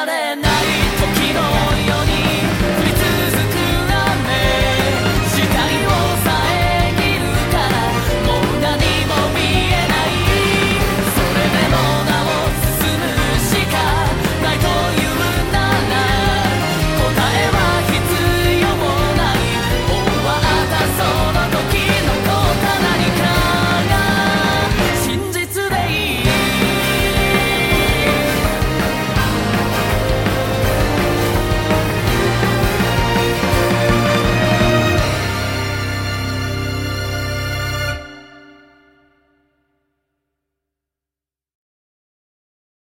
out and